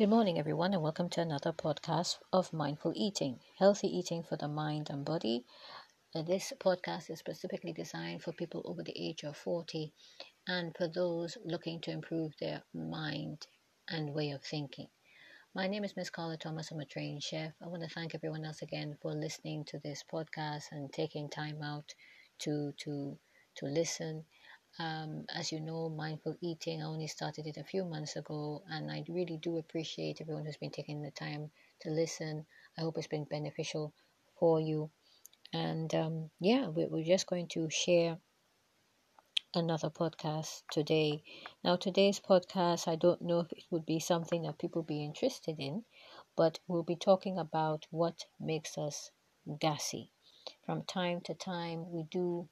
Good morning, everyone, and welcome to another podcast of Mindful Eating Healthy Eating for the Mind and Body. Uh, this podcast is specifically designed for people over the age of 40 and for those looking to improve their mind and way of thinking. My name is Miss Carla Thomas. I'm a trained chef. I want to thank everyone else again for listening to this podcast and taking time out to to to listen um, as you know, mindful eating, I only started it a few months ago, and I really do appreciate everyone who's been taking the time to listen. I hope it's been beneficial for you. And um, yeah, we're just going to share another podcast today. Now, today's podcast, I don't know if it would be something that people be interested in, but we'll be talking about what makes us gassy. From time to time, we do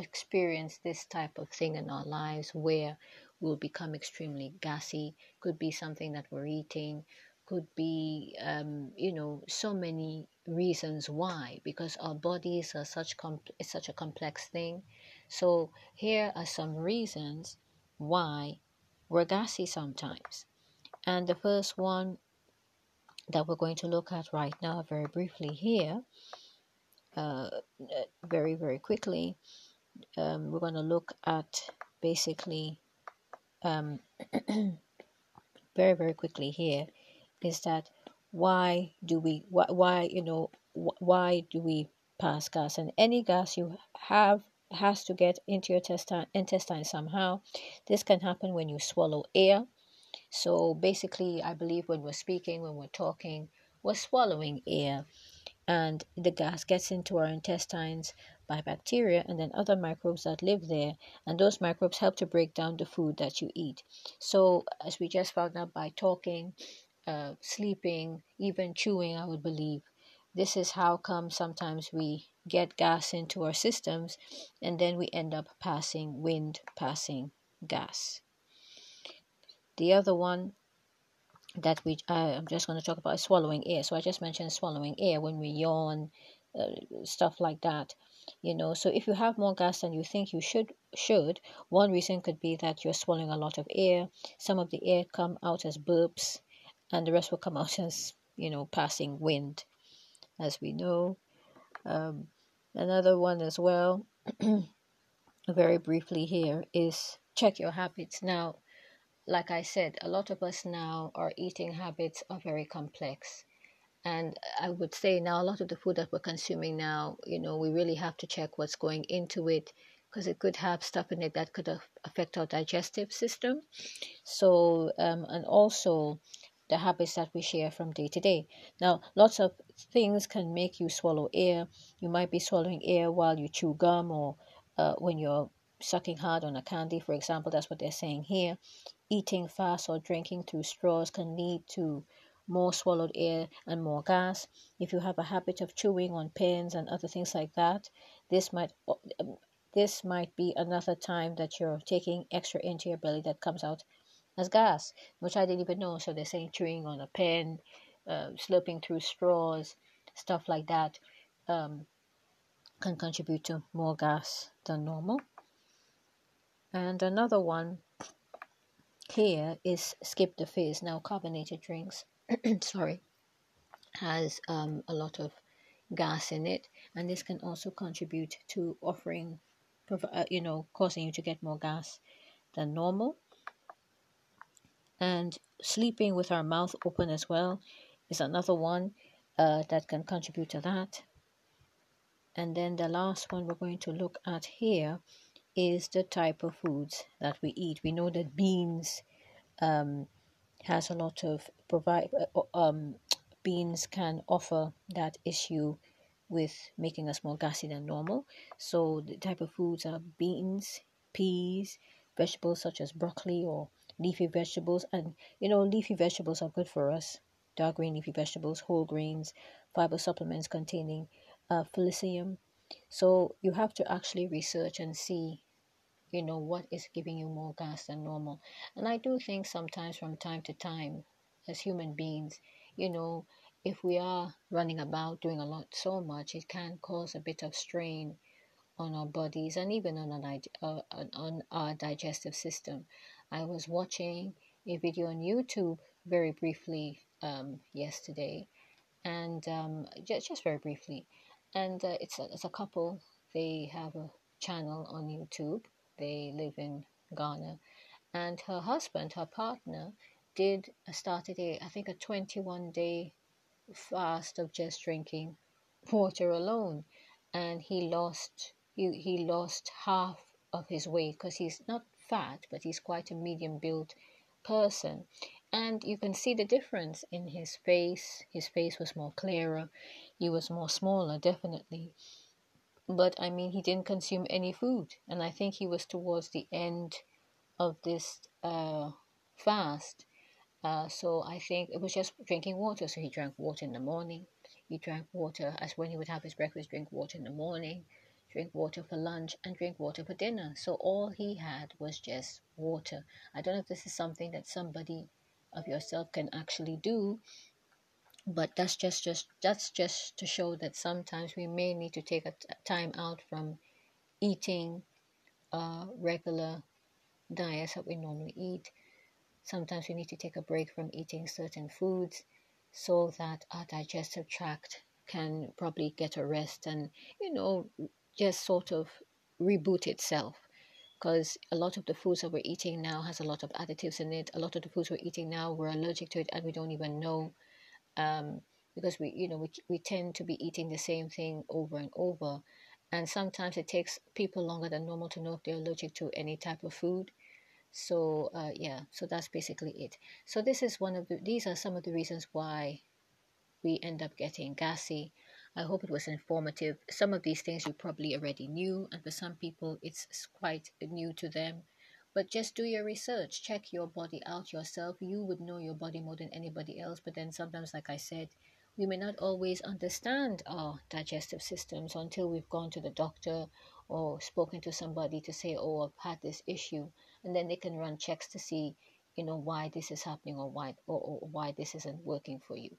experience this type of thing in our lives where we'll become extremely gassy could be something that we're eating could be um, you know so many reasons why because our bodies are such com- it's such a complex thing. So here are some reasons why we're gassy sometimes. And the first one that we're going to look at right now very briefly here uh, very very quickly um, we're going to look at basically um, very very quickly here is that why do we why, why you know why do we pass gas? And any gas you have has to get into your intestine, intestine somehow. This can happen when you swallow air. So basically i believe when we're speaking when we're talking we're swallowing air and the gas gets into our intestines by bacteria and then other microbes that live there and those microbes help to break down the food that you eat. So as we just found out by talking uh, sleeping even chewing i would believe this is how come sometimes we get gas into our systems and then we end up passing wind passing gas. The other one that we uh, i'm just going to talk about is swallowing air. So i just mentioned swallowing air when we yawn uh, stuff like that you know. So if you have more gas than you think you should should one reason could be that you're swallowing a lot of air. Some of the air come out as burps and the rest will come out as you know passing wind as we know. Um, another one as well very briefly here is check your habits. Now like i said a lot of us now our eating habits are very complex and I would say now a lot of the food that we're consuming now, you know, we really have to check what's going into it because it could have stuff in it that could affect our digestive system. So, um, and also the habits that we share from day to day. Now, lots of things can make you swallow air. You might be swallowing air while you chew gum or uh, when you're sucking hard on a candy, for example. That's what they're saying here. Eating fast or drinking through straws can lead to more swallowed air and more gas. If you have a habit of chewing on pens and other things like that, this might this might be another time that you're taking extra into your belly that comes out as gas, which I didn't even know. So they're saying chewing on a pen, uh, slurping through straws, stuff like that, um, can contribute to more gas than normal. And another one here is skip the fizz. Now, carbonated drinks sorry, has um, a lot of gas in it, and this can also contribute to offering, uh, you know, causing you to get more gas than normal. And sleeping with our mouth open as well is another one uh, that can contribute to that. And then the last one we're going to look at here is the type of foods that we eat. We know that beans, um, has a lot of provide uh, um, beans can offer that issue with making us more gassy than normal. So the type of foods are beans, peas, vegetables such as broccoli or leafy vegetables, and you know leafy vegetables are good for us. Dark green leafy vegetables, whole grains, fiber supplements containing uh, folium. So you have to actually research and see you know what is giving you more gas than normal and i do think sometimes from time to time as human beings you know if we are running about doing a lot so much it can cause a bit of strain on our bodies and even on our, uh, on our digestive system i was watching a video on YouTube very briefly um, yesterday, and um, just, just very briefly. And uh, it's, a, it's a couple, they have a channel on YouTube, they live in Ghana, and her husband, her partner, did uh, started a I think a 21 day fast of just drinking water alone, and he lost he, he lost half of his weight because he's not fat, but he's quite a medium built person. And you can see the difference in his face. His face was more clearer. He was more smaller, definitely. But I mean, he didn't consume any food. And I think he was towards the end of this uh, fast. Uh, so I think it was just drinking water. So he drank water in the morning. He drank water as when he would have his breakfast, drink water in the morning drink water for lunch, and drink water for dinner. So all he had was just water. I don't know if this is something that somebody of yourself can actually do, but that's just just that's just to show that sometimes we may need to take a t- time out from eating uh, regular diets that we normally eat. Sometimes we need to take a break from eating certain foods so that our digestive tract can probably get a rest and you know just sort of reboot itself because a lot of the foods that we're eating now has a lot of additives in it. A lot of the foods we're eating now, we're allergic to it and we don't even know um, because we, you know, we, we tend to be eating the same thing over and over. And sometimes it takes people longer than normal to know if they're allergic to any type of food. So uh, yeah, so that's basically it. So this is one of the, these are some of the reasons why we end up getting gassy I hope it was informative. Some of these things you probably already knew, and for some people it's quite new to them. But just do your research, check your body out yourself. You would know your body more than anybody else, but then sometimes, like I said, we may not always understand our digestive systems until we've gone to the doctor or spoken to somebody to say, Oh, I've had this issue. And then they can run checks to see, you know, why this is happening or why or, or why this isn't working for you.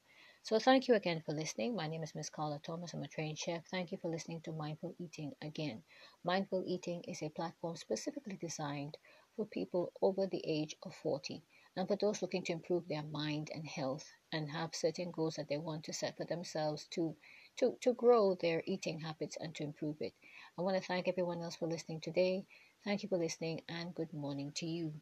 So thank you again for listening. My name is Miss Carla Thomas. I'm a trained chef. Thank you for listening to Mindful Eating again. Mindful Eating is a platform specifically designed for people over the age of 40 and for those looking to improve their mind and health and have certain goals that they want to set for themselves to to, to grow their eating habits and to improve it. I want to thank everyone else for listening today. Thank you for listening and good morning to you.